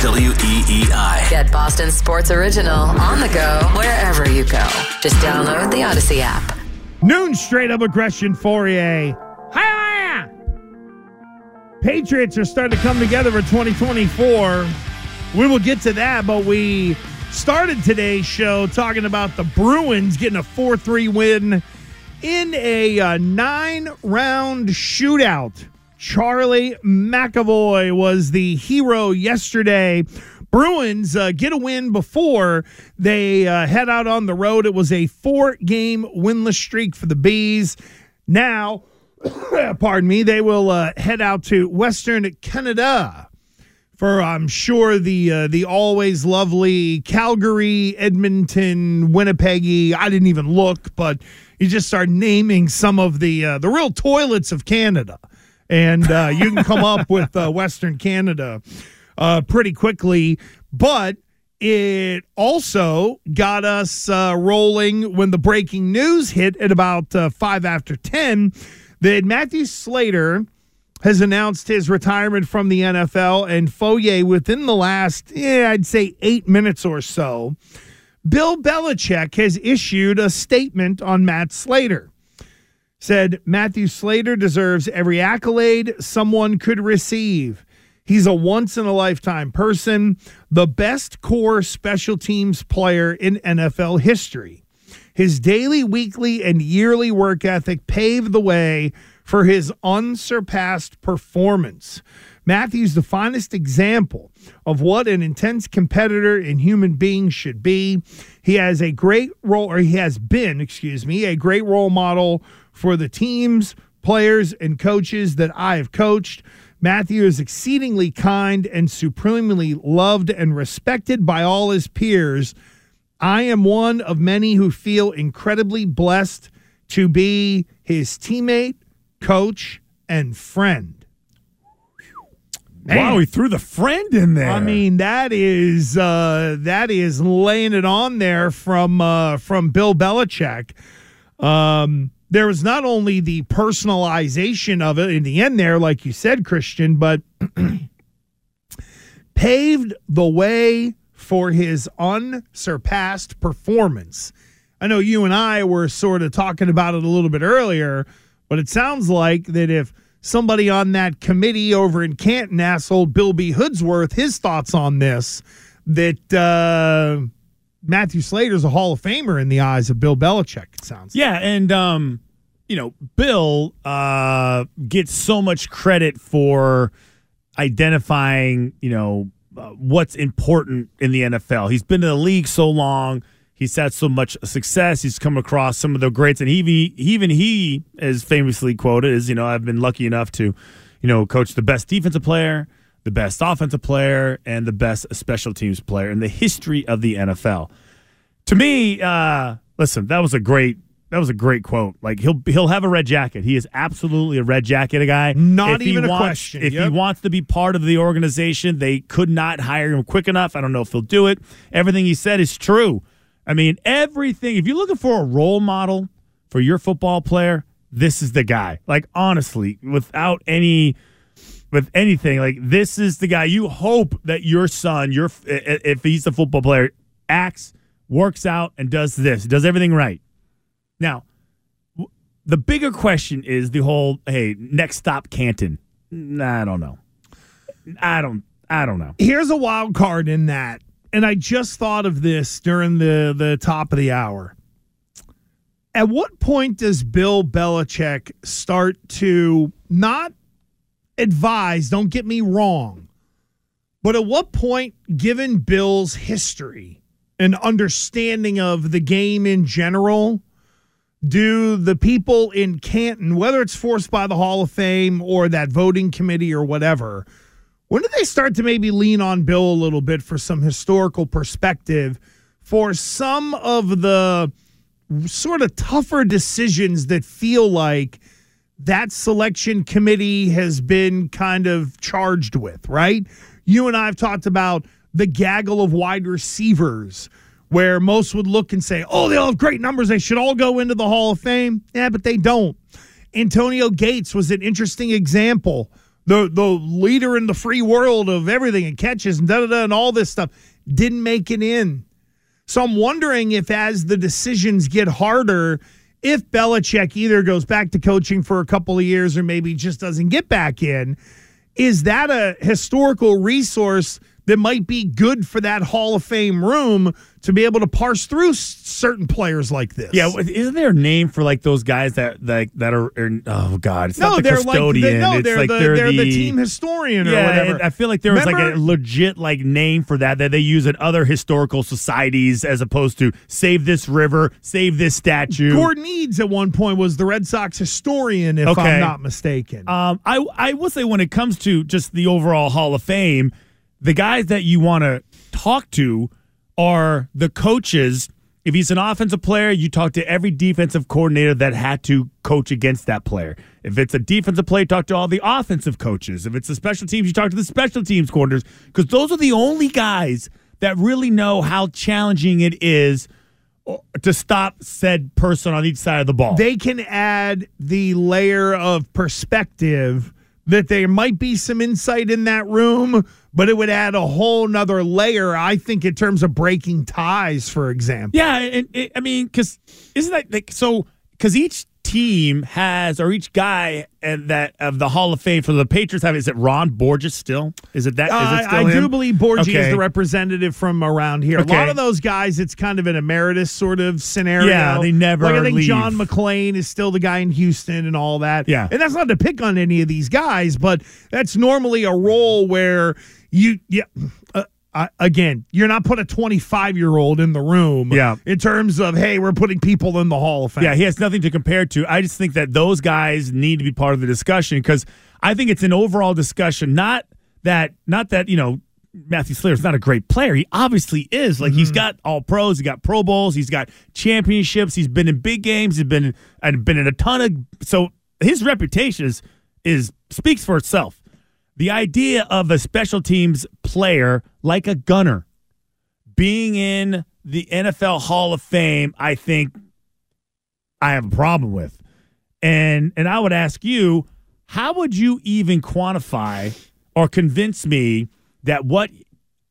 WEEI. Get Boston Sports Original on the go wherever you go. Just download the Audacy app. Noon straight up aggression for you. Hiya! Patriots are starting to come together for 2024. We will get to that, but we started today's show talking about the Bruins getting a 4 3 win in a uh, nine round shootout. Charlie McAvoy was the hero yesterday. Bruins uh, get a win before they uh, head out on the road. It was a four game winless streak for the Bees. Now, pardon me, they will uh, head out to Western Canada for I'm sure the uh, the always lovely Calgary, Edmonton, Winnipeg. I didn't even look, but you just start naming some of the uh, the real toilets of Canada, and uh, you can come up with uh, Western Canada uh, pretty quickly. But it also got us uh, rolling when the breaking news hit at about uh, five after ten that Matthew Slater has announced his retirement from the NFL, and Fauria within the last, yeah, I'd say eight minutes or so, Bill Belichick has issued a statement on Matt Slater. Said Matthew Slater deserves every accolade someone could receive. He's a once in a lifetime person, the best core special teams player in NFL history. His daily, weekly, and yearly work ethic paved the way for his unsurpassed performance. Matthew's the finest example of what an intense competitor and human being should be. He has a great role, or he has been, excuse me, a great role model for the teams, players, and coaches that I have coached. Matthew is exceedingly kind and supremely loved and respected by all his peers. I am one of many who feel incredibly blessed to be his teammate, coach, and friend. Man. Wow, he threw the friend in there. I mean, that is uh, that is laying it on there from uh, from Bill Belichick. Um, there was not only the personalization of it in the end there, like you said, Christian, but paved the way for his unsurpassed performance. I know you and I were sort of talking about it a little bit earlier, but it sounds like that if somebody on that committee over in Canton asked old Bill B. Hoodsworth his thoughts on this, that uh, Matthew Slater's a Hall of Famer in the eyes of Bill Belichick, it sounds Yeah, and um, you know, Bill uh gets so much credit for identifying, you know, uh, what's important in the NFL. He's been in the league so long. He's had so much success. He's come across some of the greats, and he even, even he is famously quoted as, you know, I've been lucky enough to, you know, coach the best defensive player, the best offensive player, and the best special teams player in the history of the NFL. To me, uh, listen, that was a great that was a great quote. Like he'll he'll have a red jacket. He is absolutely a red jacket guy. Not If even a wants- question. If Yep. he wants to be part of the organization, they could not hire him quick enough. I don't know if he'll do it. Everything he said is true. I mean, everything. If you're looking for a role model for your football player, this is the guy. Like honestly, without any with anything, like this is the guy. You hope that your son, your if he's a football player, acts, works out, and does this, does everything right. Now, the bigger question is the whole hey, next stop Canton. I don't know. I don't I don't know. Here's a wild card in that. And I just thought of this during the, the top of the hour. At what point does Bill Belichick start to not advise, don't get me wrong, but at what point, given Bill's history and understanding of the game in general, do the people in Canton, whether it's forced by the Hall of Fame or that voting committee or whatever, when do they start to maybe lean on Bill a little bit for some historical perspective for some of the sort of tougher decisions that feel like that selection committee has been kind of charged with, right? You and I have talked about the gaggle of wide receivers where most would look and say, oh, they all have great numbers. They should all go into the Hall of Fame. Yeah, but they don't. Antonio Gates was an interesting example the the leader in the free world of everything and catches and da da da and all this stuff, didn't make it in. So I'm wondering if as the decisions get harder, if Belichick either goes back to coaching for a couple of years or maybe just doesn't get back in, is that a historical resource that might be good for that Hall of Fame room to be able to parse through certain players like this. Yeah, isn't there a name for like those guys that like that are, are oh god, it's no, not the they're custodian. Like the, no, it's they're, like the, they're, they're the, the, team historian or whatever. I feel like there was Remember? like a legit like name for that that they use in other historical societies as opposed to save this river, save this statue. Gordon Edes at one point was the Red Sox historian, if Okay. I'm not mistaken. Um, I I will say when it comes to just the overall Hall of Fame, the guys that you want to talk to are the coaches. If he's an offensive player, you talk to every defensive coordinator that had to coach against that player. If it's a defensive player, talk to all the offensive coaches. If it's the special teams, you talk to the special teams coordinators because those are the only guys that really know how challenging it is uh, to stop said person on each side of the ball. they can add the layer of perspective that there might be some insight in that room, but it would add a whole nother layer, I think, in terms of breaking ties, for example. Yeah, and, and- I mean, because isn't that like so? Because each team has, or each guy and that of the Hall of Fame for the Patriots have. Is it Ron Borges still? Is it that? Is it Uh, still I him? do believe Borgie is the representative from around here. A lot of those guys, it's kind of an emeritus sort of scenario. Yeah, they never Like I think leave. John McClain is still the guy in Houston and all that. Yeah. and that's not to pick on any of these guys, but that's normally a role where you, yeah. Uh, uh, again, you're not put a 25 year old in the room. Yeah. In terms of hey, we're putting people in the Hall of Fame. Yeah, he has nothing to compare to. I just think that those guys need to be part of the discussion because I think it's an overall discussion. Not that, not that you know, Matthew Slater's not a great player. He obviously is. Like he's got all pros. He got Pro Bowls. He's got championships. He's been in big games. He's been and been in a ton of. So his reputation is is speaks for itself. The idea of a special teams player like a gunner being in the NFL Hall of Fame, I think I have a problem with. And and I would ask you, how would you even quantify or convince me that what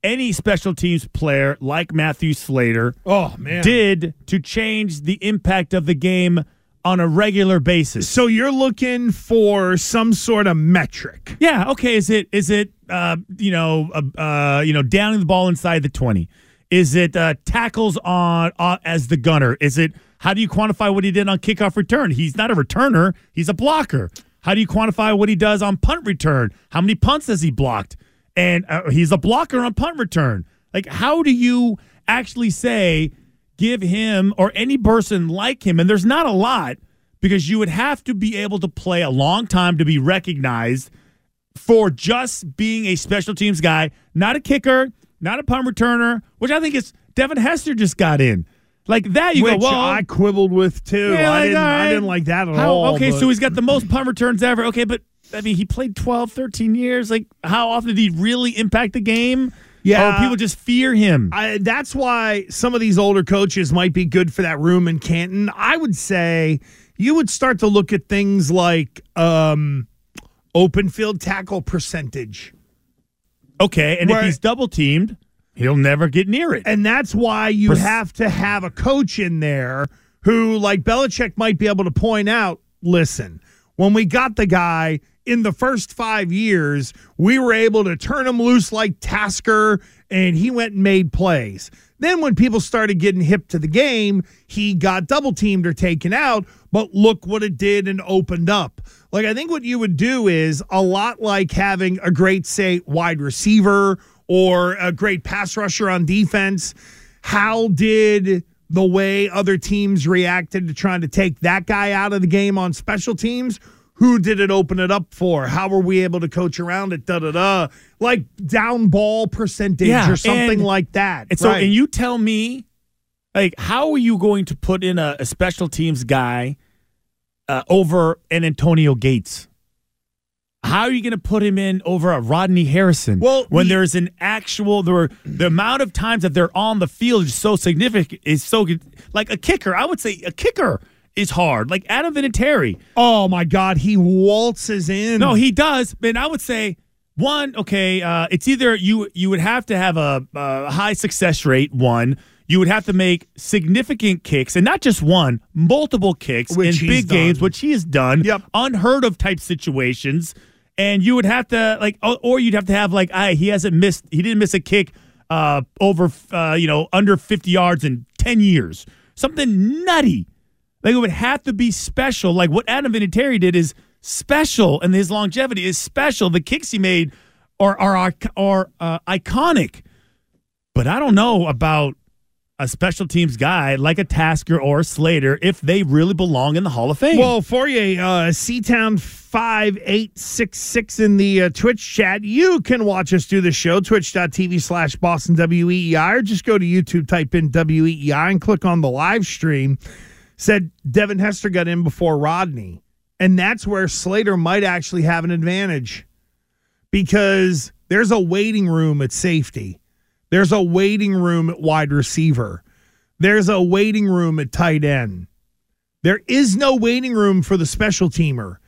any special teams player like Matthew Slater Oh man. did to change the impact of the game on a regular basis? so you're looking for some sort of metric. Yeah. Okay. Is it is it uh, you know uh, uh, you know downing the ball inside the twenty? Is it uh, tackles on uh, as the gunner? Is it how do you quantify what he did on kickoff return? He's not a returner. He's a blocker. How do you quantify what he does on punt return? How many punts has he blocked? And uh, he's a blocker on punt return. Like how do you actually say give him or any person like him? And there's not a lot because you would have to be able to play a long time to be recognized for just being a special teams guy, not a kicker, not a punt returner, which I think is Devin Hester just got in. Like that, you which go, well, I quibbled with too. yeah, I, didn't, all I didn't like that at how, all. Okay, but- so he's got the most punt returns ever. Okay, but I mean, he played 12, 13 years. Like, how often did he really impact the game? Yeah. Or people just fear him. I, that's why some of these older coaches might be good for that room in Canton. I would say you would start to look at things like um, open field tackle percentage. okay, and Where- if he's double teamed, he'll never get near it. And that's why you Pers- have to have a coach in there who, like Belichick, might be able to point out listen, when we got the guy in the first five years, we were able to turn him loose like Tasker, and he went and made plays. Then, when people started getting hip to the game, he got double teamed or taken out. But look what it did and opened up. Like, I think what you would do is a lot like having a great, say, wide receiver or a great pass rusher on defense. How did the way other teams reacted to trying to take that guy out of the game on special teams? Who did it open it up for? How were we able to coach around it? Da da da. Like down ball percentage Yeah, or something and- like that. And so, Right. and you tell me, like, how are you going to put in a, a special teams guy uh, over an Antonio Gates? How are you going to put him in over a Rodney Harrison? Well, when the- there's an actual, there were, the amount of times that they're on the field is so significant. Is so good. Like a kicker, I would say a kicker is hard. Like Adam Vinatieri. Oh my God, he waltzes in. No, he does. And I would say one, okay, uh, it's either you you would have to have a, a high success rate. One, you would have to make significant kicks, and not just one, multiple kicks Which in he's big games, which he has done. Yep. unheard of type situations. And you would have to like, or, or you'd have to have like, I he hasn't missed, he didn't miss a kick uh, over, uh, you know, under fifty yards in ten years. Something nutty. Like it would have to be special. Like what Adam Vinatieri did is special, and his longevity is special. The kicks he made are are are uh, iconic. But I don't know about a special teams guy like a Tasker or a Slater if they really belong in the Hall of Fame. Well, Fauria, uh, C-Town 5866 in the uh, Twitch chat. You can watch us do the show, twitch.tv slash Boston WEEI, or just go to YouTube, type in WEEI, and click on the live stream. Said Devin Hester got in before Rodney. And that's where Slater might actually have an advantage because there's a waiting room at safety. There's a waiting room at wide receiver. There's a waiting room at tight end. There is no waiting room for the special teamer.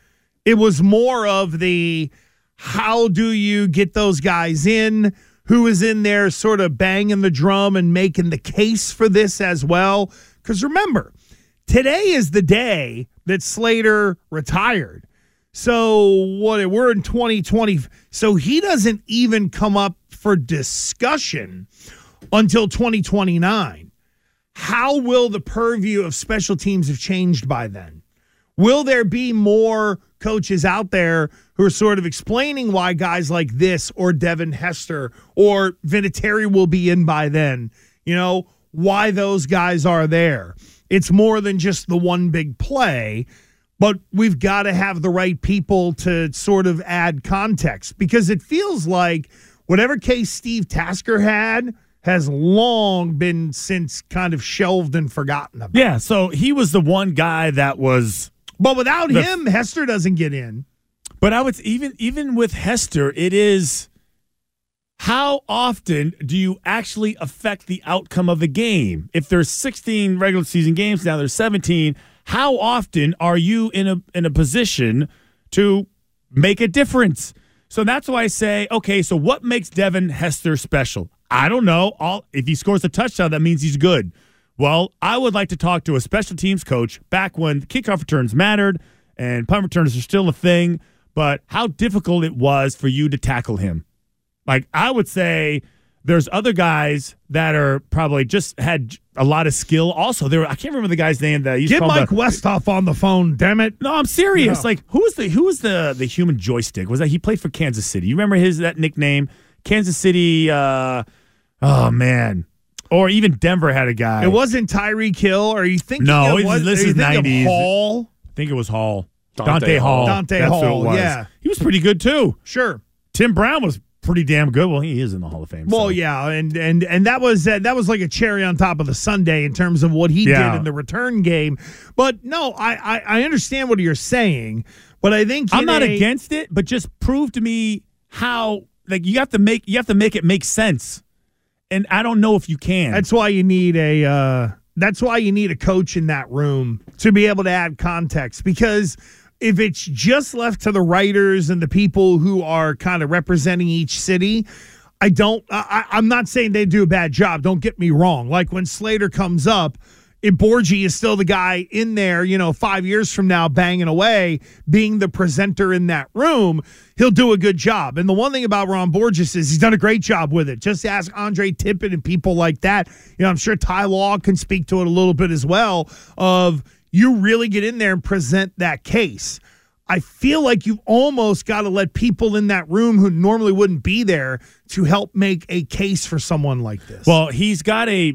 It was more of the how do you get those guys in? Who is in there sort of banging the drum and making the case for this as well? Because remember, today is the day that Slater retired. So what we're in 2020. So he doesn't even come up for discussion until 2029. How will the purview of special teams have changed by then? Will there be more coaches out there who are sort of explaining why guys like this or Devin Hester or Vinatieri will be in by then? You know, why those guys are there. It's more than just the one big play, but we've got to have the right people to sort of add context because it feels like whatever case Steve Tasker had has long been since kind of shelved and forgotten about. yeah, so he was the one guy that was But without The- him, Hester doesn't get in. But I would even even with Hester, it is how often do you actually affect the outcome of the game? If there's 16 regular season games now, there's 17. How often are you in a in a position to make a difference? So that's why I say, okay, so what makes Devin Hester special? I don't know. All if he scores a touchdown, that means he's good. Well, I would like to talk to a special teams coach back when kickoff returns mattered and punt returns are still a thing, but how difficult it was for you to tackle him. Like I would say there's other guys that are probably just had a lot of skill. Also, there I can't remember the guy's name that used to Get call Mike the, Westhoff on the phone, damn it. No, I'm serious. No. Like who was the who was the the human joystick? Was that he played for Kansas City? You remember his that nickname? Kansas City uh oh man. Or even Denver had a guy. It wasn't Tyree Kill, Are you thinking No, of it's- what, this are you is 90s. Hall? I think it was Hall. Dante Dante, Hall. Hall. Dante That's who Hall, it was. yeah. He was pretty good too. Sure. Tim Brown was pretty damn good. Well, he is in the Hall of Fame. Well, so. yeah, and and and that was uh, that was like a cherry on top of the Sunday in terms of what he Yeah. did in the return game. But no, I, I I understand what you're saying, but I think I'm not a- against it, but just prove to me how like you have to make you have to make it make sense. And I don't know if you can. That's why you need a. Uh, that's why you need a coach in that room to be able to add context. Because if it's just left to the writers and the people who are kind of representing each city, I don't. I, I'm not saying they do a bad job. Don't get me wrong. Like when Slater comes up. If Borgie is still the guy in there, you know, five years from now, banging away, being the presenter in that room, he'll do a good job. And the one thing about Ron Borges is he's done a great job with it. Just ask Andre Tippett and people like that. You know, I'm sure Ty Law can speak to it a little bit as well. Of you really get in there and present that case. I feel like you've almost got to let people in that room who normally wouldn't be there to help make a case for someone like this. well, he's got a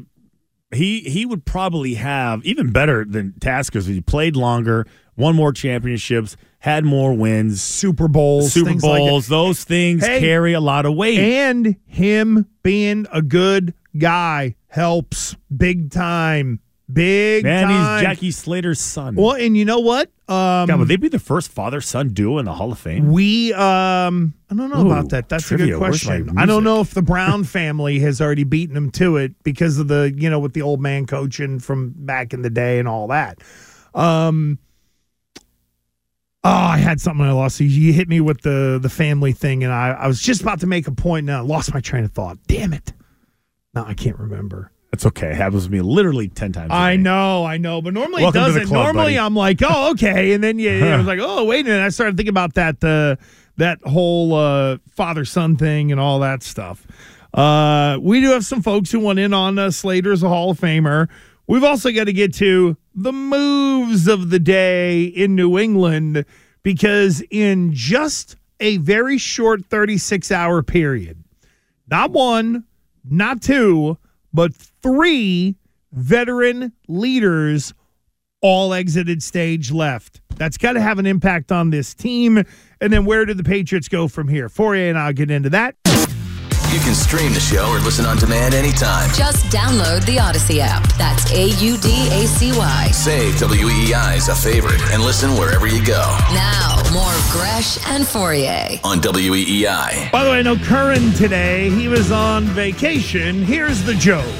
he he would probably have even better than Taskers. He played longer, won more championships, had more wins, Super Bowls, Super things like. Bowls. those things Hey. carry a lot of weight. and him being a good guy helps big time. Big Man, time. he's Jackie Slater's son. Well, and you know what? Um, God, would they be the first father son duo in the Hall of Fame? we um, I don't know Ooh, about that. That's a good question. I don't know if the Brown family has already beaten him to it because of the you know with the old man coaching from back in the day and all that. Um, oh, I had something I lost. You hit me with the the family thing, and I, I was just about to make a point, and I lost my train of thought. Damn it! No, I can't remember. That's okay. It happens to me literally 10 times. a I know, I know, but normally Welcome it doesn't. club, normally buddy. I'm like, oh, okay, and then you, I was like, oh, wait a minute. I started thinking about that uh, that whole uh, father son thing and all that stuff. Uh, we do have some folks who went in on uh, Slater as a Hall of Famer. We've also got to get to the moves of the day in New England because in just a very short 36 hour period, not one, not two, but three veteran leaders all exited stage left. That's got to have an impact on this team. And then where do the Patriots go from here? Fauria and I'll get into that. You can stream the show or listen on demand anytime. Just download the Audacy app. That's A U D A C Y. Save WEEI as a favorite and listen wherever you go Now, more of Gresh and Fauria. on E WEEI. By the way, I know Curran today. He was on vacation. Here's the joke.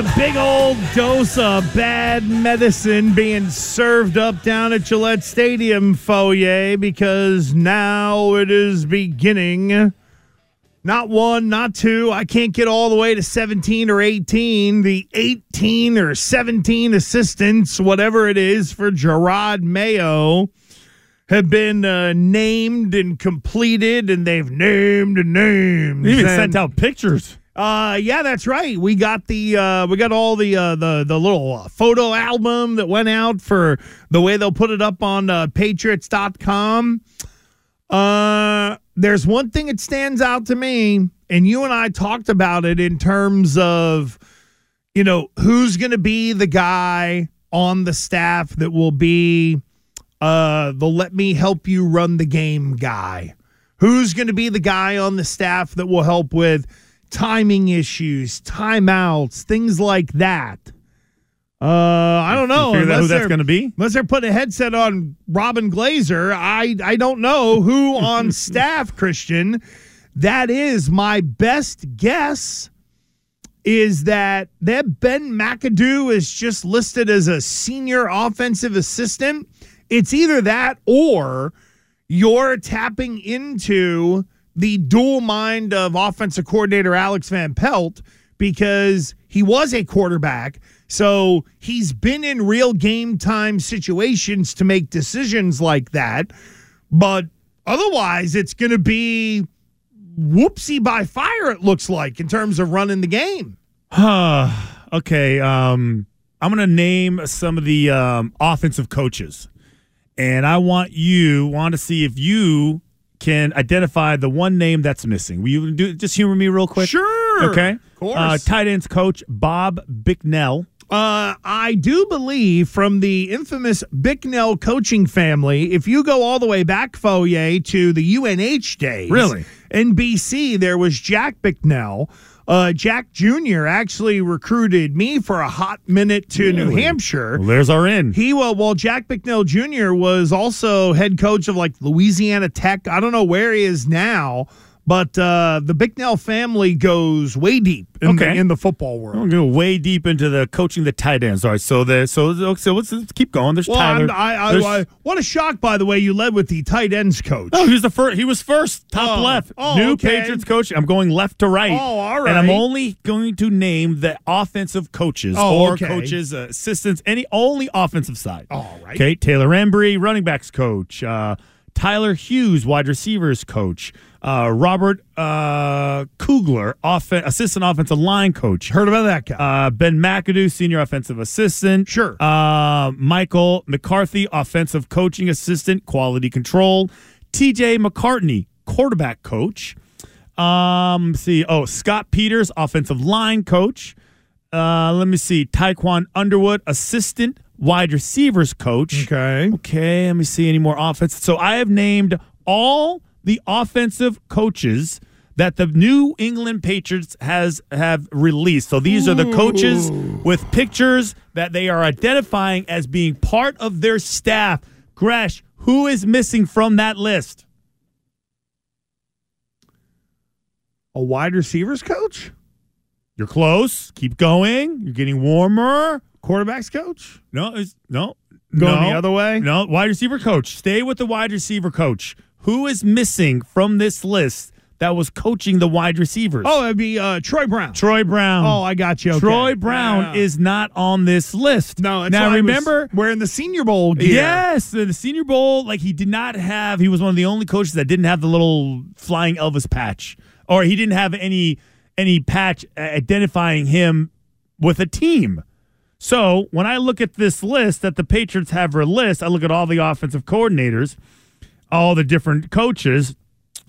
A big old dose of bad medicine being served up down at Gillette Stadium, Fauria? Because now it is beginning. Not one, not two. I can't get all the way to 17 or 18. The 18 or 17 assistants, whatever it is, for Jerod Mayo have been uh, named and completed, and they've named and named. They even and- sent out pictures. Uh, yeah, that's right. We got the uh, we got all the uh, the the little uh, photo album that went out for the way they'll put it up on uh, Patriots.com. Uh, there's one thing that stands out to me, and you and I talked about it in terms of, you know, who's going to be the guy on the staff that will be uh, the let me help you run the game guy. Who's going to be the guy on the staff that will help with timing issues, timeouts, things like that? Uh, I don't know. figure out who unless that's they're- gonna be? Unless they're putting a headset on Robyn Glaser, I I don't know who on staff, Christian. That is my best guess. Is that that Ben McAdoo is just listed as a senior offensive assistant? It's either that or you're tapping into the dual mind of offensive coordinator Alex Van Pelt because he was a quarterback. So he's been in real game time situations to make decisions like that. But otherwise, it's going to be whoopsie by fire, it looks like, in terms of running the game. okay. Um, I'm going to name some of the um, offensive coaches, and I want you want to see if you can identify the one name that's missing. Will you do just humor me real quick? Sure. Okay. Of course. Uh, tight ends coach Bob Bicknell. Uh, I do believe from the infamous Bicknell coaching family, if you go all the way back, Fauria, to the UNH days, Really? in BC, there was Jack Bicknell. Uh, Jack Jr. actually recruited me for a hot minute to New Hampshire. Well, there's our in. He well, well, Jack Bicknell Jr. was also head coach of like Louisiana Tech. I don't know where he is now, but uh, the Bicknell family goes way deep in, Okay. the, in the football world. I'm going go way deep into the coaching the tight ends. All right, so there, so so let's, let's keep going. There's Well, Tyler. I, I, There's- I, what a shock, by the way, you led with the tight ends coach. Oh, he was the first. He was first, top Oh. left. Oh, New okay. Patriots coach. I'm going left to right. Oh, all And I'm only going to name the offensive coaches Oh, or okay. coaches, uh, assistants, any only offensive side. All right. Okay, Taylor Embree, running backs coach. Uh, Tyler Hughes, wide receivers coach. Uh, Robert uh, Kugler, off- assistant offensive line coach. Heard about that guy? Uh, ben McAdoo, senior offensive assistant. Sure. Uh, Michael McCarthy, offensive coaching assistant, quality control. TJ McCartney, quarterback coach. Um, let's see. Oh, Scott Peters, offensive line coach. Uh, let me see. Tiquan Underwood, assistant wide receivers coach. okay. Okay, let me see any more offense. So I have named all the offensive coaches that the New England Patriots has have released. So these are the coaches with pictures that they are identifying as being part of their staff. Gresh, who is missing from that list? A wide receivers coach? You're close. Keep going. You're getting warmer. Quarterbacks coach? No, it's, no. Going no, the other way? No, wide receiver coach. Stay with the wide receiver coach. Who is missing from this list that was coaching the wide receivers? Oh, it'd be uh, Troy Brown. Troy Brown. Oh, I got you. Okay. Troy Brown Yeah. is not on this list. No, now why he was remember wearing the Senior Bowl gear. Yes, the Senior Bowl, like he did not have. He was one of the only coaches that didn't have the little flying Elvis patch, or he didn't have any any patch uh, identifying him with a team. So when I look at this list that the Patriots have a list, I look at all the offensive coordinators, all the different coaches.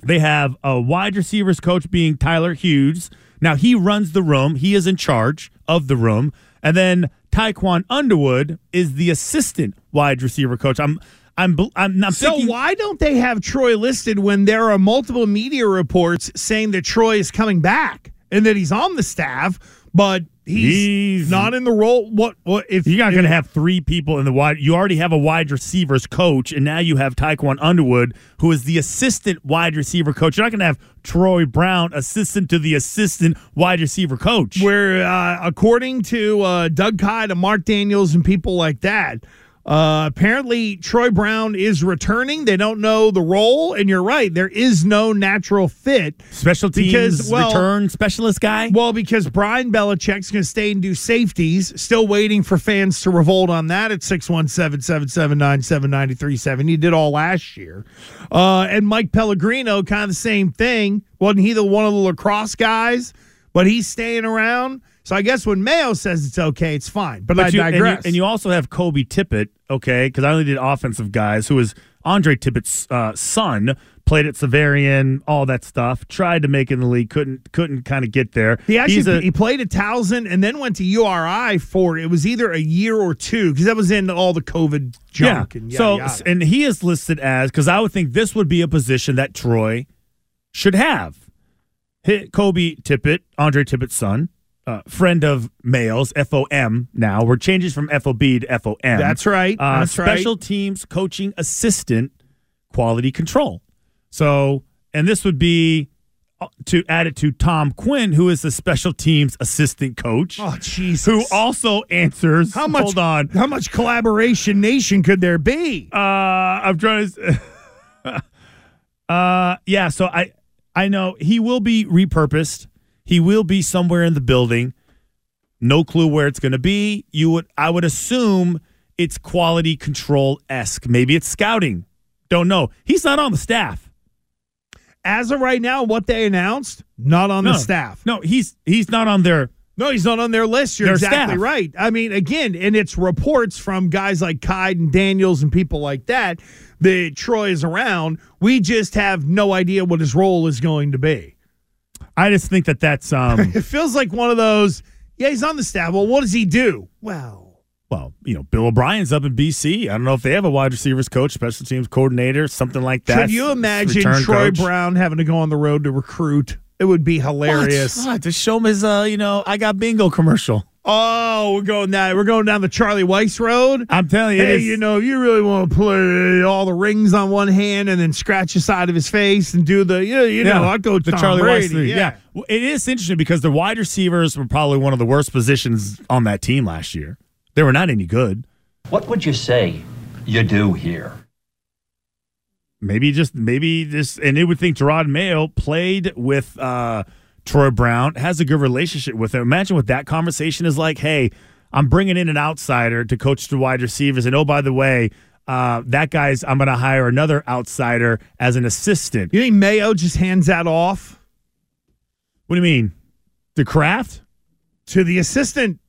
They have a wide receivers coach being Tyler Hughes. Now he runs the room. He is in charge of the room. And then Tiquan Underwood is the assistant wide receiver coach. I'm I'm I'm, I'm So thinking why don't they have Troy listed when there are multiple media reports saying that Troy is coming back and that he's on the staff, but he's, He's- not in the role? What? What if You're not going to have three people in the wide. You already have a wide receivers coach, and now you have Tiquan Underwood, who is the assistant wide receiver coach. You're not going to have Troy Brown, assistant to the assistant wide receiver coach. where uh, according to uh, Doug Kyed and Mark Daniels and people like that, uh, apparently Troy Brown is returning. They don't know the role, and you're right. There is no natural fit. Special teams Because, well- return specialist guy. Well, because Brian Belichick's going to stay and do safeties. Still waiting for fans to revolt on that at 617 779 7937. He did all last year. Uh, and Mike Pellegrino, kind of the same thing. Wasn't he the one of the lacrosse guys? But he's staying around. So I guess when Mayo says it's okay, it's fine. But, I you, and, you, digress. and you also have Kobe Tippett, okay, because I only did offensive guys, who was Andre Tippett's uh, son, played at Severian, all that stuff. Tried to make it in the league, couldn't couldn't kind of get there. He actually a- he played at Towson and then went to URI for it was either a year or two because that was in all the COVID junk. And yada, so yada. and he is listed as because I would think this would be a position that Troy should have. Hit Kobe Tippett, Andre Tippett's son, uh, friend of males, FOM. Now we're changing from FOB to FOM. That's right. Uh, That's right. special teams coaching assistant, quality control. So, and this would be uh, to add it to Tom Quinn, who is the special teams assistant coach. oh Jesus. Who also answers? How much? Hold on. How much collaboration nation could there be? Uh, I'm trying to. uh, yeah. So I, I know he will be repurposed. He will be somewhere in the building. No clue where it's going to be. You would, I would assume it's quality control esque. Maybe it's scouting. Don't know. He's not on the staff. As of right now, what they announced, not on No the staff. No, he's he's not on their. No, he's not on their list. You're Their exactly staff. right. I mean, again, and it's reports from guys like Kyed and Daniels and people like that that Troy is around. We just have no idea what his role is going to be. I just think that that's um. It feels like one of those. Yeah, he's on the staff. Well, what does he do? Well, well, you know, Bill O'Brien's up in BC. I don't know if they have a wide receivers coach, special teams coordinator, something like that. Can you imagine Troy coach. Brown having to go on the road to recruit? It would be hilarious. What? What? Just show him his, uh, you know, I got bingo commercial. Oh, we're going that. We're going down the Charlie Weis road. I'm telling you, Hey, you know, you really want to play all the rings on one hand and then scratch the side of his face and do the, yeah, you know, I go the Tom Charlie Brady. Weis thing. Yeah. Well, it is interesting because the wide receivers were probably one of the worst positions on that team last year. They were not any good. What would you say you do here? Maybe just maybe this, and it would think Jerod Mayo played with uh Troy Brown, has a good relationship with him. Imagine what that conversation is like. Hey, I'm bringing in an outsider to coach the wide receivers, and oh by the way, uh, that guy's I'm going to hire another outsider as an assistant. You think Mayo just hands that off What do you mean? The craft? to the assistant,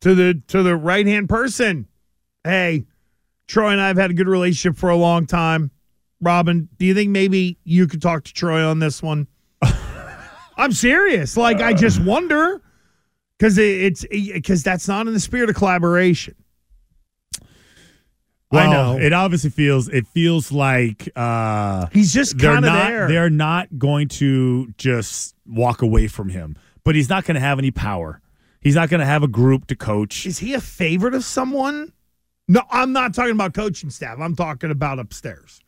to the to the right hand person? Hey, Troy and I have had a good relationship for a long time. Robin, do you think maybe you could talk to Troy on this one? I'm serious. Like I just wonder because it, it's because that's not in the spirit of collaboration. I know. It obviously feels it feels like uh He's just kind of there. they're not going to just walk away from him. But he's not going to have any power. He's not going to have a group to coach. Is he a favorite of someone? No, I'm not talking about coaching staff. I'm talking about upstairs.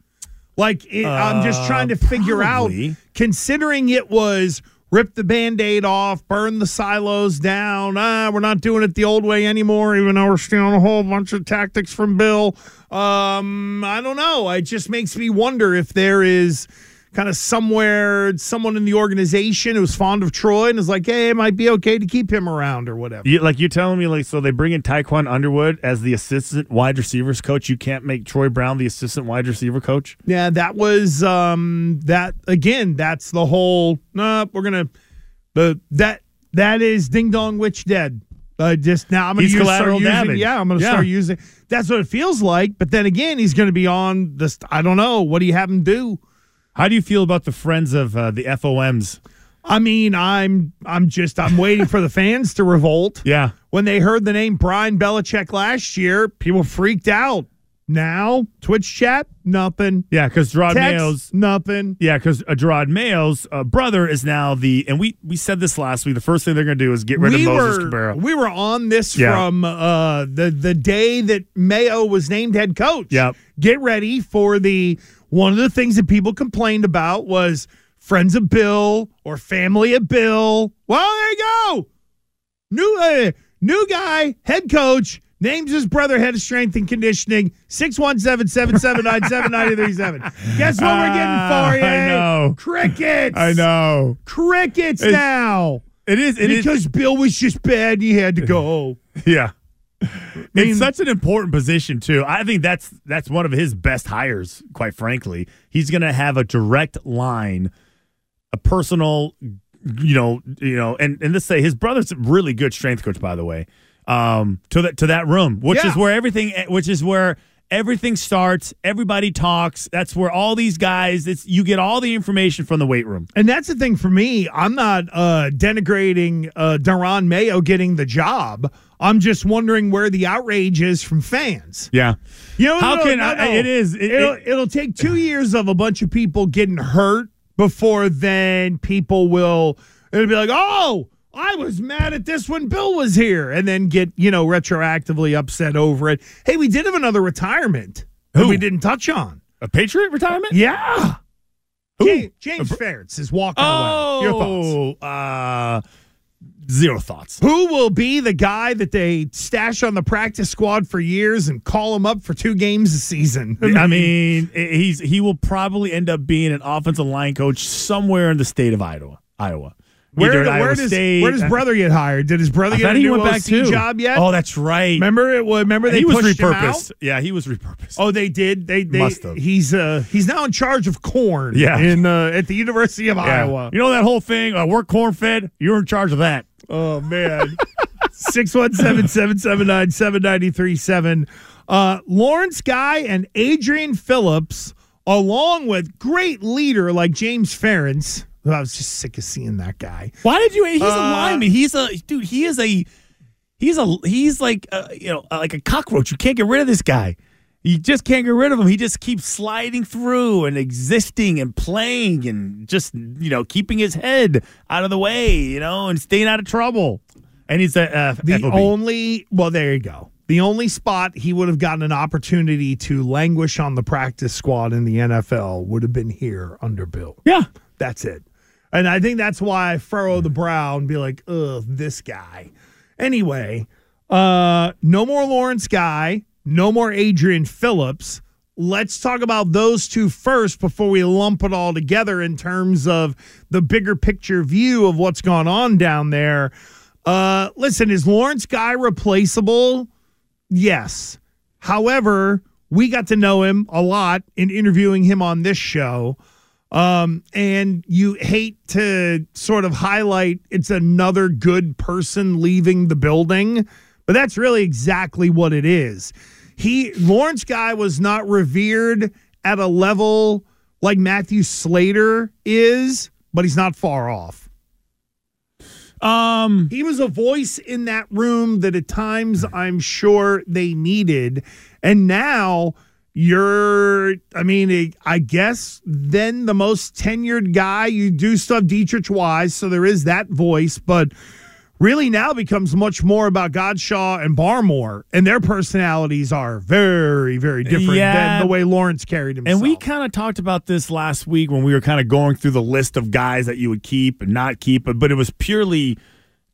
Like it, I'm just trying to figure Uh, probably. out, considering it was rip the band-aid off, burn the silos down. Ah, we're not doing it the old way anymore, even though we're stealing a whole bunch of tactics from Bill. Um, I don't know. It just makes me wonder if there is kind of somewhere someone in the organization who's fond of Troy and is like, hey, it might be okay to keep him around or whatever. You, like you're telling me, like so they bring in Tiquan Underwood as the assistant wide receivers coach. You can't make Troy Brown the assistant wide receiver coach. Yeah, that was um that again. That's the whole. No, we're gonna. The that that is ding dong witch dead. Uh, just now I'm use, collateral start using, damage. Yeah, I'm gonna Yeah. start using. That's what it feels like. But then again, he's gonna be on this. I don't know. What do you have him do? How do you feel about the friends of uh, the FOMs? I mean, I'm I'm just I'm waiting for the fans to revolt. Yeah, When they heard the name Brian Belichick last year, people freaked out. Now Twitch chat, nothing. yeah, because Jerod Text, Mayo's nothing. Yeah, because uh, Jerod Mayo's uh, brother is now the, and we we said this last week. The first thing they're going to do is get rid we of Moses were Cabrera. we were on this Yeah. from uh, the the day that Mayo was named head coach. Yep. Get ready for the one of the things that people complained about was friends of Bill or family of Bill. Well, there you go. New uh, new guy, head coach. Names his brother head of strength and conditioning. 617-779-7937. Guess what we're getting Ah, for you? I know. Crickets. I know Crickets It's- now. it is. It is. because Bill was just bad and he had to go. Yeah. Mean- it's such an important position too. I think that's that's one of his best hires, quite frankly. He's going to have a direct line, a personal, you know, you know, and and let's say his brother's a really good strength coach, by the way. Um, to that to that room, which Yeah. is where everything, which is where everything starts. Everybody talks. That's where all these guys. It's you get all the information from the weight room. And that's the thing for me. I'm not uh, denigrating uh, Daron Mayo getting the job. I'm just wondering where the outrage is from fans. Yeah. You know, How no, can no, no. it is- it- it'll, it- it'll take two years of a bunch of people getting hurt before then people will. It'll be like, oh, I was mad at this when Bill was here, and then get you know retroactively upset over it. Hey, we did have another retirement that Who? we didn't touch on. A Patriot retirement? Yeah. Who? James Ferentz is walking away. Your thoughts? Oh, uh, zero thoughts. Who will be the guy that they stash on the practice squad for years and call him up for two games a season? I mean, he's he will probably end up being an offensive line coach somewhere in the state of Iowa. Iowa. where, the- where does State- where does brother get hired? Did his brother I get a he new went back job yet? Oh, that's right. remember it? was- Remember they he was pushed him out? repurposed. Yeah, he was repurposed. Oh, they did. They they Must have. he's uh he's now in charge of corn. Yeah. in uh, at the University of Yeah. Iowa. You know that whole thing? Uh, we're corn fed. You're in charge of that. Oh man. 617-779-7937. Uh Lawrence Guy and Adrian Phillips, along with great leader like James who I was just sick of seeing that guy. Why did you? He's a Uh, lineman. He's a dude. He is a. He's a. He's like uh, you know like a cockroach. You can't get rid of this guy. You just can't get rid of him. He just keeps sliding through and existing and playing and just you know keeping his head out of the way. You know and staying out of trouble. And he's a uh, The FOB. only well, there you go. The only spot he would have gotten an opportunity to languish on the practice squad in the NFL would have been here under Bill. yeah. That's it. And I think that's why I furrow the brow and be like, ugh, this guy. Anyway, uh, no more Lawrence Guy, no more Adrian Phillips. Let's talk about those two first before we lump it all together in terms of the bigger picture view of what's gone on down there. Uh, listen, is Lawrence Guy replaceable? Yes. However, we got to know him a lot in interviewing him on this show. Um, and you hate to sort of highlight it's another good person leaving the building, but that's really exactly what it is. He Lawrence Guy was not revered at a level like Matthew Slater is, but he's not far off. Um. He was a voice in that room that at times I'm sure they needed. And now you're, I mean, I guess then the most tenured guy, you do have Deatrich Wise, so there is that voice, but really now becomes much more about Godchaux and Barmore, and their personalities are very, very different Yeah. than the way Lawrence carried himself. And we kind of talked about this last week when we were kind of going through the list of guys that you would keep and not keep, but, but it was purely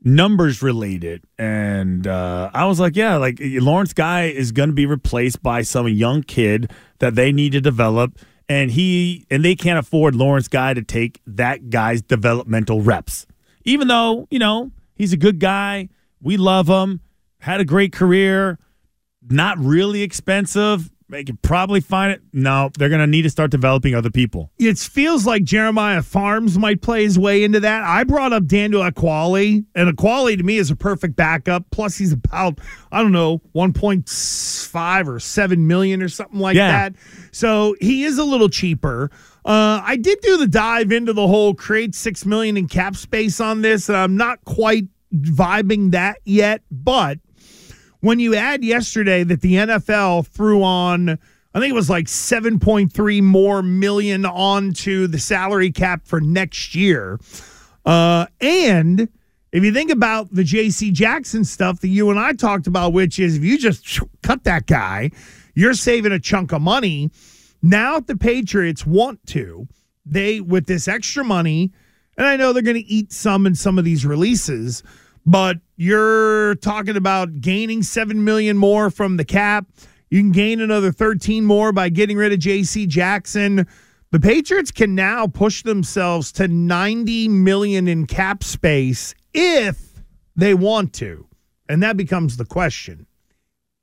numbers related. And uh, I was like, yeah, like Lawrence Guy is going to be replaced by some young kid that they need to develop. And he and they can't afford Lawrence Guy to take that guy's developmental reps. Even though, you know, he's a good guy. We love him. Had a great career. Not really expensive. They could probably find it. No, they're going to need to start developing other people. it feels like Jeremiah Pharms might play his way into that. I brought up Daniel Ekuale, and Ekuale to me is a perfect backup. Plus, he's about I don't know 1.5 or 7 million or something like Yeah. that. So he is a little cheaper. Uh, I did do the dive into the whole create six million in cap space on this, and I'm not quite vibing that yet. But when you add yesterday that the NFL threw on, I think it was like 7.3 more million onto the salary cap for next year. Uh, and if you think about the JC Jackson stuff that you and I talked about, which is if you just cut that guy, you're saving a chunk of money. Now, if the Patriots want to, they, with this extra money, and I know they're going to eat some in some of these releases, but you're talking about gaining 7 million more from the cap. You can gain another 13 more by getting rid of JC Jackson. The Patriots can now push themselves to 90 million in cap space if they want to. And that becomes the question.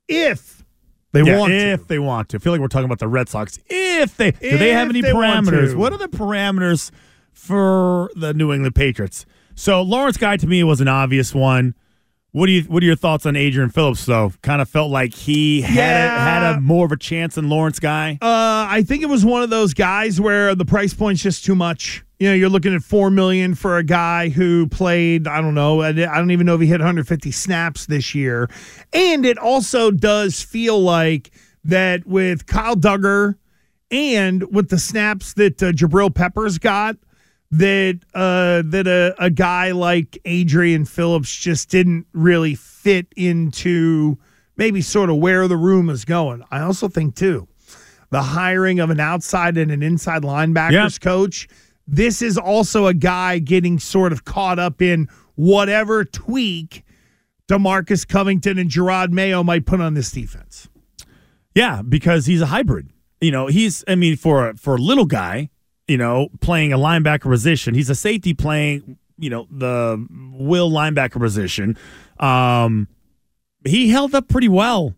If they Yeah, want if to. they want to. I feel like we're talking about the Red Sox. If they do, they have any they parameters? What are the parameters for the New England Patriots? So Lawrence Guy to me was an obvious one. What do you What are your thoughts on Adrian Phillips though? Kind of felt like he had a, had a more of a chance than Lawrence Guy. Uh, I think it was one of those guys where the price point's just too much. You know, you're looking at four million for a guy who played. I don't know. I don't even know if he hit 150 snaps this year. And it also does feel like that with Kyle Dugger and with the snaps that uh, Jabril Peppers got, that uh, that a, a guy like Adrian Phillips just didn't really fit into maybe sort of where the room is going. I also think too the hiring of an outside and an inside linebackers Yeah. coach. This is also a guy getting sort of caught up in whatever tweak Demarcus Covington and Jerod Mayo might put on this defense. Yeah, because he's a hybrid. You know, he's I mean for a, for a little guy, you know, playing a linebacker position, he's a safety playing, you know, the will linebacker position. Um he held up pretty well.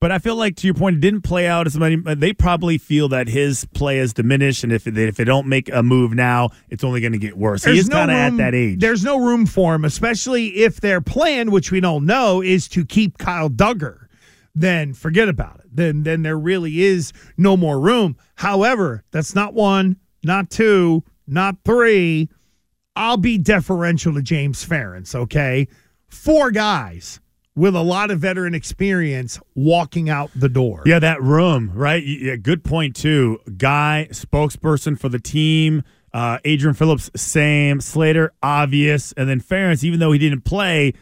But I feel like to your point, it didn't play out as many. They probably feel that his play is diminished, and if they, if they don't make a move now, it's only going to get worse. he is kind of at that age. There's no room for him, especially if their plan, which we don't know, is to keep Kyle Dugger. Then forget about it. Then then there really is no more room. However, that's not one, not two, not three. I'll be deferential to James Ferentz, okay? Four guys with a lot of veteran experience walking out the door. Yeah, that room, right? Yeah, good point too. Guy, spokesperson for the team. Uh, Adrian Phillips, same. Slater, obvious, and then Ferentz, even though he didn't play,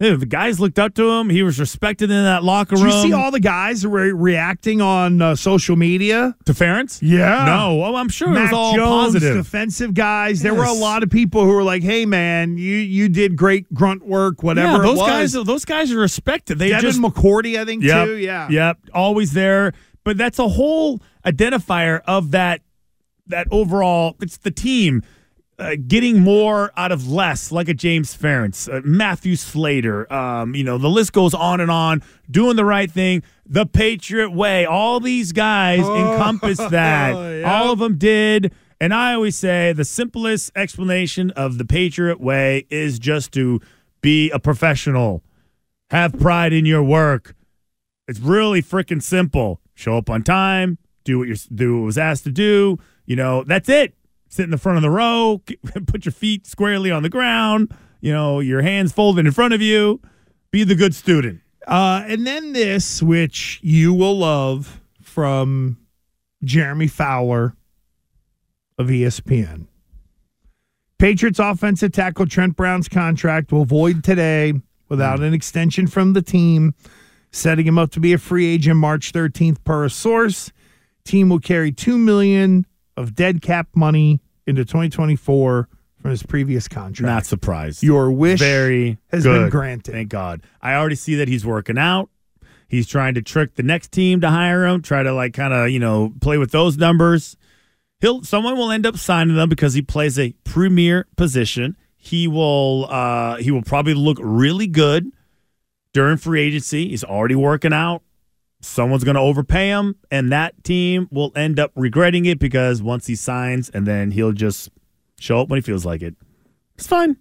the guys looked up to him. He was respected in that locker Did room. you see all the guys re- reacting on uh, social media? to Ferentz? Yeah. No, well, I'm sure it was all Jones, positive. defensive guys. There were a lot of people who were like, "Hey, man, you you did great grunt work, whatever." yeah, those guys, those guys are respected. They Devin just McCourty, I think Yep. too. Yeah, Yep. Always there. But that's a whole identifier of that that overall it's the team uh, getting more out of less, like a James Ferentz, uh, Matthew Slater. Um, you know, the list goes on and on. Doing the right thing, the Patriot way. All these guys encompass that. yeah. All of them did. And I always say the simplest explanation of the Patriot way is just to be a professional, have pride in your work. It's really freaking simple. Show up on time, do what you do what was asked to do. You know, that's it. Sit in the front of the row, put your feet squarely on the ground. You know, your hands folded in front of you. Be the good student. Uh, and then this, which you will love from Jeremy Fowler of ESPN. Patriots offensive tackle Trent Brown's contract will void today without an extension from the team, setting him up to be a free agent March 13th per a source. Team will carry 2 million of dead cap money into 2024 from his previous contract. Not surprised. Your wish very has good. been granted. Thank God. I already see that he's working out. He's trying to trick the next team to hire him, try to like kind of, you know, play with those numbers. He'll someone will end up signing them because he plays a premier position. He will uh he will probably look really good during free agency. He's already working out. Someone's going to overpay him and that team will end up regretting it because once he signs and then he'll just show up when he feels like it. It's fine.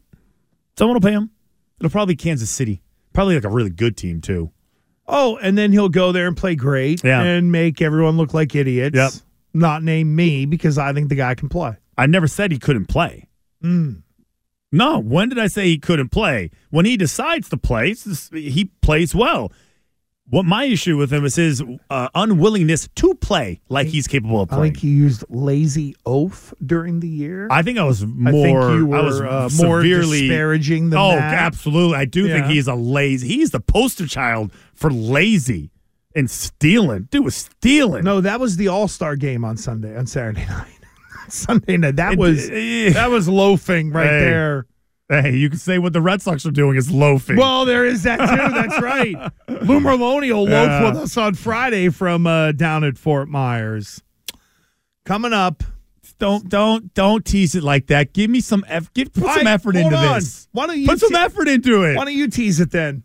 Someone will pay him. It'll probably be Kansas City. Probably like a really good team too. Oh, and then he'll go there and play great Yeah. and make everyone look like idiots. Yep. Not name me because I think the guy can play. I never said he couldn't play. Mm. No, when did I say he couldn't play? When he decides to play, he plays well. What my issue with him is his uh, unwillingness to play like he's capable of playing. I think he used lazy oath during the year. I think I was I more. think you were was uh, more severely disparaging than Oh, that. absolutely! I do think he's a lazy. He's the poster child for lazy and stealing. Dude was stealing. No, that was the All Star game on Sunday on Saturday night. Sunday night. That It- was eh. that was loafing right Hey. there. Hey, you can say what the Red Sox are doing is loafing. Well, there is that too. That's right. Lou Merloni will loaf Yeah. with us on Friday from uh, down at Fort Myers. Coming up. don't don't don't tease it like that. Give me some eff- give put All some effort into on. this. Why don't you put some effort into it? Why don't you tease it then?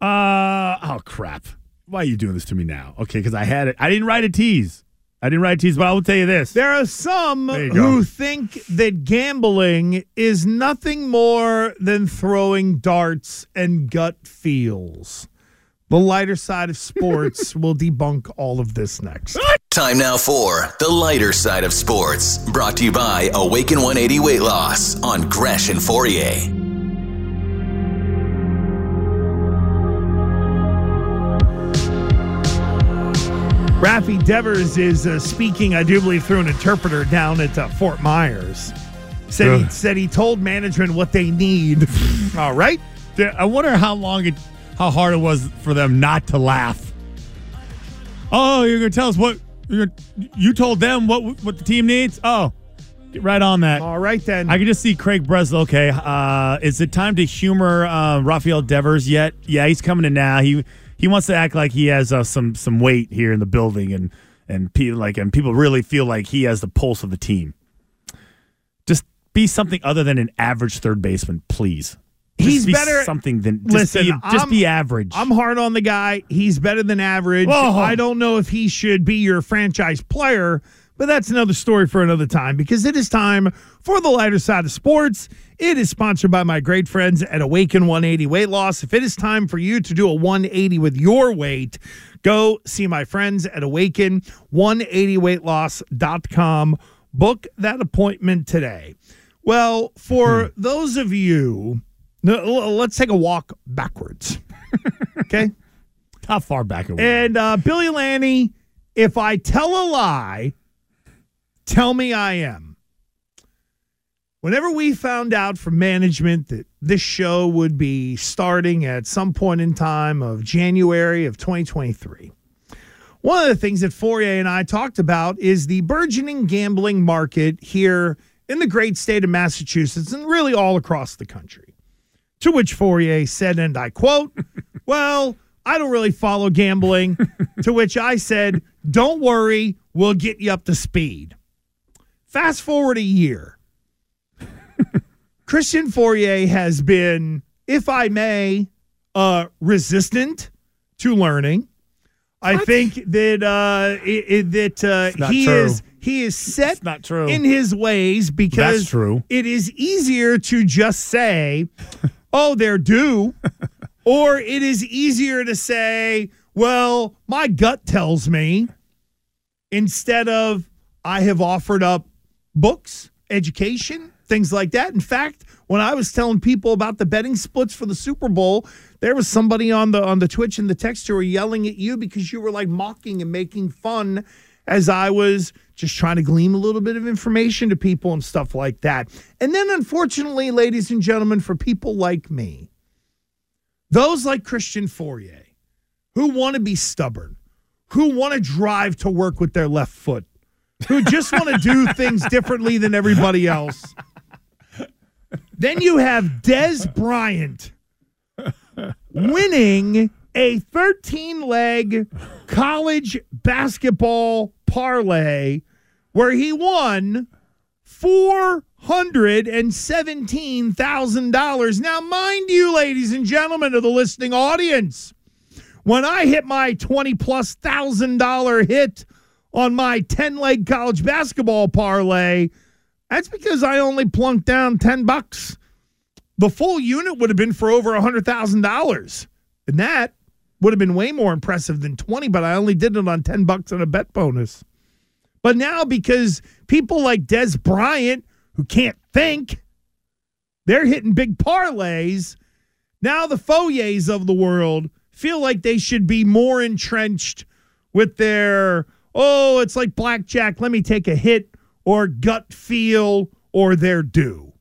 Uh oh crap. Why are you doing this to me now? Okay, because I had it. I didn't write a tease. I didn't write a tease, but I will tell you this. There are some There who think that gambling is nothing more than throwing darts and gut feels. The lighter side of sports will debunk all of this next. Time now for the lighter side of sports. Brought to you by Awaken 180 Weight Loss on Gresh and Fauria. Rafi Devers is uh, speaking, I do believe, through an interpreter down at uh, Fort Myers. Said he, said he told management what they need. all right. I wonder how long it, how hard it was for them not to laugh. Oh, you're gonna tell us what you're you told them what what the team needs. Oh, get right on that. All right then. I can just see Craig Breslow. Okay, uh, is it time to humor uh, Rafael Devers yet? Yeah, he's coming in now. He he wants to act like he has uh, some some weight here in the building, and and people like and people really feel like he has the pulse of the team. Just be something other than an average third baseman, please. Just He's be better- Something than just Listen, be, just I'm- be average. I'm hard on the guy. He's better than average. Oh. I don't know if he should be your franchise player, but that's another story for another time because it is time for the lighter side of sports. It is sponsored by my great friends at Awaken 180 Weight Loss. If it is time for you to do a 180 with your weight, go see my friends at Awaken 180weightloss.com. Book that appointment today. Well, for those of you, let's take a walk backwards. okay. How far back are we? And uh, Billy Lanny, if I tell a lie, tell me I am. Whenever we found out from management that this show would be starting at some point in time of January of 2023, one of the things that Fauria and I talked about is the burgeoning gambling market here in the great state of Massachusetts and really all across the country. To which Fauria said, and I quote, Well, I don't really follow gambling. to which I said, Don't worry, we'll get you up to speed. Fast forward a year. Christian Fauria has been, if I may, uh, resistant to learning. I think that uh, it, it- that uh, he true. is he is set It's not true. in his ways because That's true. it is easier to just say, "Oh, they're due," or it is easier to say, "Well, my gut tells me," instead of I have offered up books, education, things like that. In fact, when I was telling people about the betting splits for the Super Bowl, there was somebody on the on the Twitch and the text who were yelling at you because you were like mocking and making fun as I was just trying to glean a little bit of information to people and stuff like that. And then, unfortunately, ladies and gentlemen, for people like me, those like Christian Fauria, who want to be stubborn, who want to drive to work with their left foot, who just want to do things differently than everybody else. Then you have Dez Bryant winning a 13 leg college basketball parlay where he won $417,000. Now, mind you, ladies and gentlemen of the listening audience, when I hit my 20 plus thousand dollar hit on my 10 leg college basketball parlay, that's because I only plunked down 10 bucks. The full unit would have been for over $100,000. And that would have been way more impressive than 20, but I only did it on 10 bucks and a bet bonus. But now, because people like Dez Bryant, who can't think, they're hitting big parlays. Now, the Faurias of the world feel like they should be more entrenched with their, oh, it's like blackjack. Let me take a hit or gut feel or their due.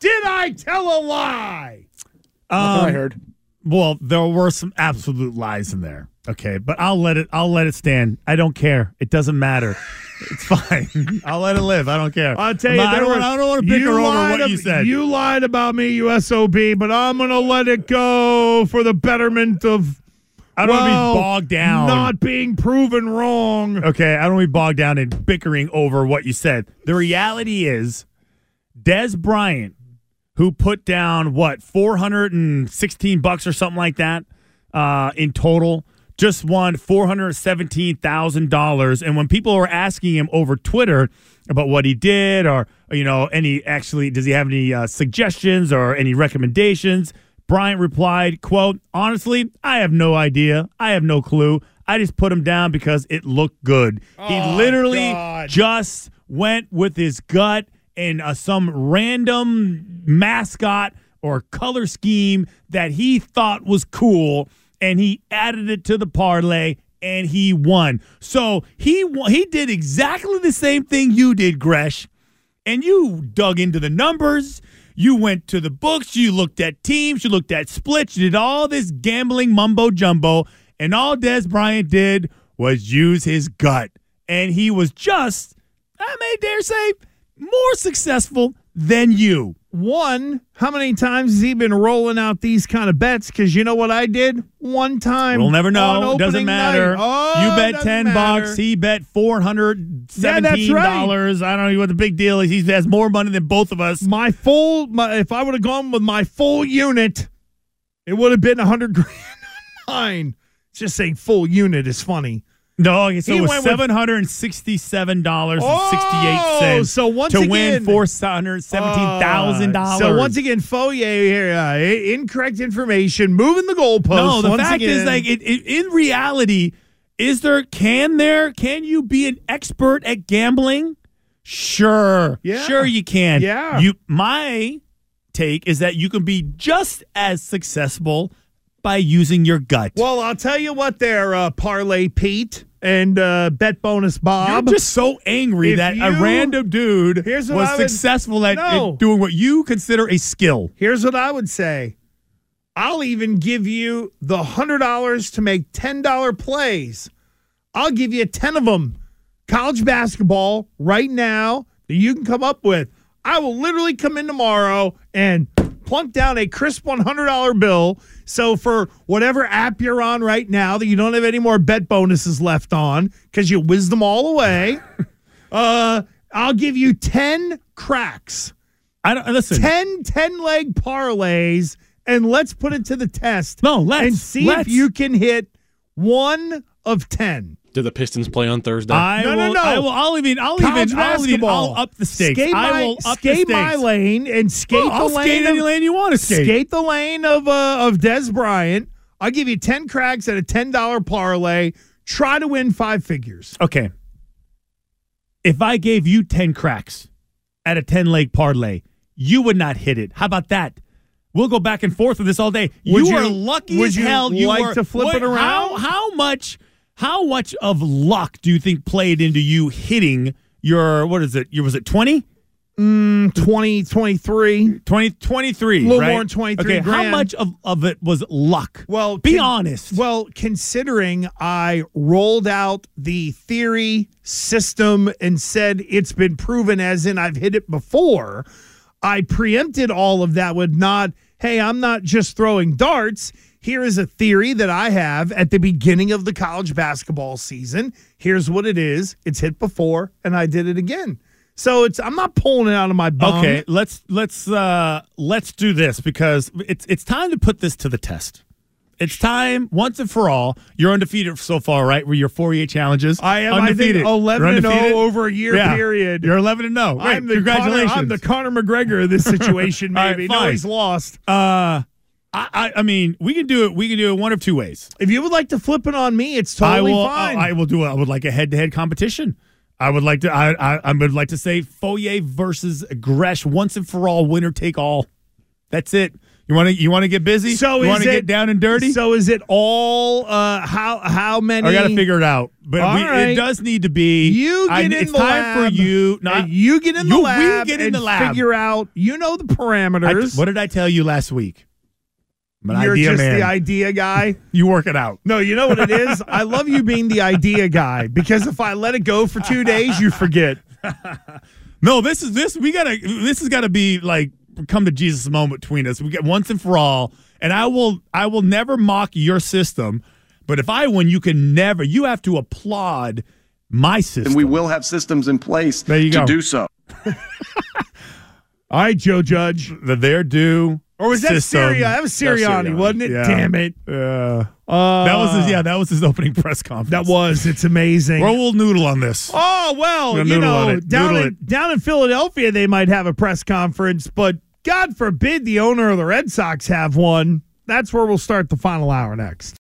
Did I tell a lie? Um, I heard. Well, there were some absolute lies in there. Okay, but I'll let it. I'll let it stand. I don't care. It doesn't matter. It's fine. I'll let it live. I don't care. I'll tell you, I don't, were- I don't want to you over what you said. You lied about me, you SOB, but I'm going to let it go for the betterment of. I don't want to be bogged down. Not being proven wrong. Okay, I don't want to be bogged down in bickering over what you said. The reality is, Dez Bryant, who put down what four hundred and sixteen bucks or something like that uh, in total, just won four hundred seventeen thousand dollars. And when people were asking him over Twitter about what he did, or you know, any actually, does he have any uh, suggestions or any recommendations? Bryant replied, quote, honestly, I have no idea. I have no clue. I just put him down because it looked good. he literally God. just went with his gut and uh, some random mascot or color scheme that he thought was cool, and he added it to the parlay and he won. So he he did exactly the same thing you did, Gresh and you dug into the numbers. You went to the books. You looked at teams. You looked at splits. You did all this gambling mumbo jumbo. And all Dez Bryant did was use his gut. And he was just, I may dare say, more successful than you. One, how many times has he been rolling out these kind of bets? Because you know what I did? One time. We'll never know. It doesn't matter. Oh, you bet 10 matter. bucks. He bet $417. Yeah, right. I don't know what the big deal is. He has more money than both of us. my full, my, if I would have gone with my full unit, it would have been a hundred grand on mine. Just saying full unit is funny. No, so He it was seven hundred and sixty-seven dollars and Oh, sixty-eight cents. so once to again- win four hundred seventeen thousand Uh, dollars. So once again, Fauria here, uh, incorrect information, moving the goalposts. no, the fact is, like, it, it, in reality, is there? Can there? Can you be an expert at gambling? Sure, Yeah. sure you can. Yeah. You. My take is that you can be just as successful by using your gut. Well, I'll tell you what, there, uh, Parlay Pete and uh, Bet Bonus Bob. You're just so angry If that a random dude was would- successful at, at No. doing what you consider a skill. Here's what I would say. I'll even give you the hundred dollars to make ten dollar plays. I'll give you ten of them. College basketball right now that you can come up with. I will literally come in tomorrow and plunk down a crisp one hundred dollar bill. So for whatever app you're on right now that you don't have any more bet bonuses left on because you whizzed them all away, uh, I'll give you ten cracks. I don't listen. 10 10 leg parlays and let's put it to the test. No, let's. And see Let's. if you can hit one of 10. Did the Pistons play on Thursday? I No, no, will, no. I will. I'll even. I'll College even. I'll even. basketball. I'll up the stakes. Skate I my, will up skate the my lane and skate Oh, I'll lane. skate of, any lane you want to skate. skate the lane of uh, of Dez Bryant. I'll give you 10 cracks at a $10 parlay. Try to win five figures. Okay. If I gave you ten cracks at a ten leg parlay, you would not hit it. How about that? We'll go back and forth with this all day. Would you, are lucky would as you hell. You like were- to flip Wait, it around? How, how much? How much of luck do you think played into you hitting your what is it? Your was it twenty? Mm, 2023. 20, 23, A little right? more than 23 Okay, how much of, of it was luck? Well, be con- honest. Well, considering I rolled out the theory system and said it's been proven, as in I've hit it before, I preempted all of that with not, hey, I'm not just throwing darts. Here is a theory that I have at the beginning of the college basketball season. Here's what it is. It's hit before, and I did it again. So it's I'm not pulling it out of my bum. Okay, let's let's uh let's do this because it's it's time to put this to the test. It's time once and for all. You're undefeated so far, right? With your 48 challenges, I am undefeated. I think 11 You're and 0 over a year Yeah. period. You're 11 and 0. Great. I'm the Congratulations. Conor, I'm the Conor McGregor of this situation. All right, Maybe no, he's lost. uh, I, I I mean, we can do it. We can do it one of two ways. If you would like to flip it on me, it's totally I will. fine. I will do. I would like a head-to-head competition. I would like to. I, I I would like to say Fauria versus Gresh once and for all, winner take all. That's it. You want to you want to get busy? so you want to get down and dirty? So is it all? Uh, how how many? I got to figure it out, but we, right. it does need to be. You I- get in it's the time lab, for you. Not you get in the you- we get in the lab. Figure out. You know the I- parameters. what did I tell you last week? I'm an You're idea just man. the idea guy. you work it out. No, you know what it is. I love you being the idea guy because if I let it go for two days, you forget. No, this is this. We gotta. This has got to be like come to Jesus moment between us. We get once and for all. And I will. I will never mock your system. But if I win, you can never. You have to applaud my system. and we will have systems in place There you to go. do so. All right, Joe Judge. the their due. Or was that. Syria? That was Sirianni, Sirianni. wasn't it? Yeah. Damn it. Yeah. Uh, that was his. Yeah, that was his opening press conference. That was. It's amazing. Well, we'll noodle on this. Oh well, you know, down Noodle in, down in Philadelphia, they might have a press conference, but God forbid the owner of the Red Sox have one. That's where we'll start the final hour next.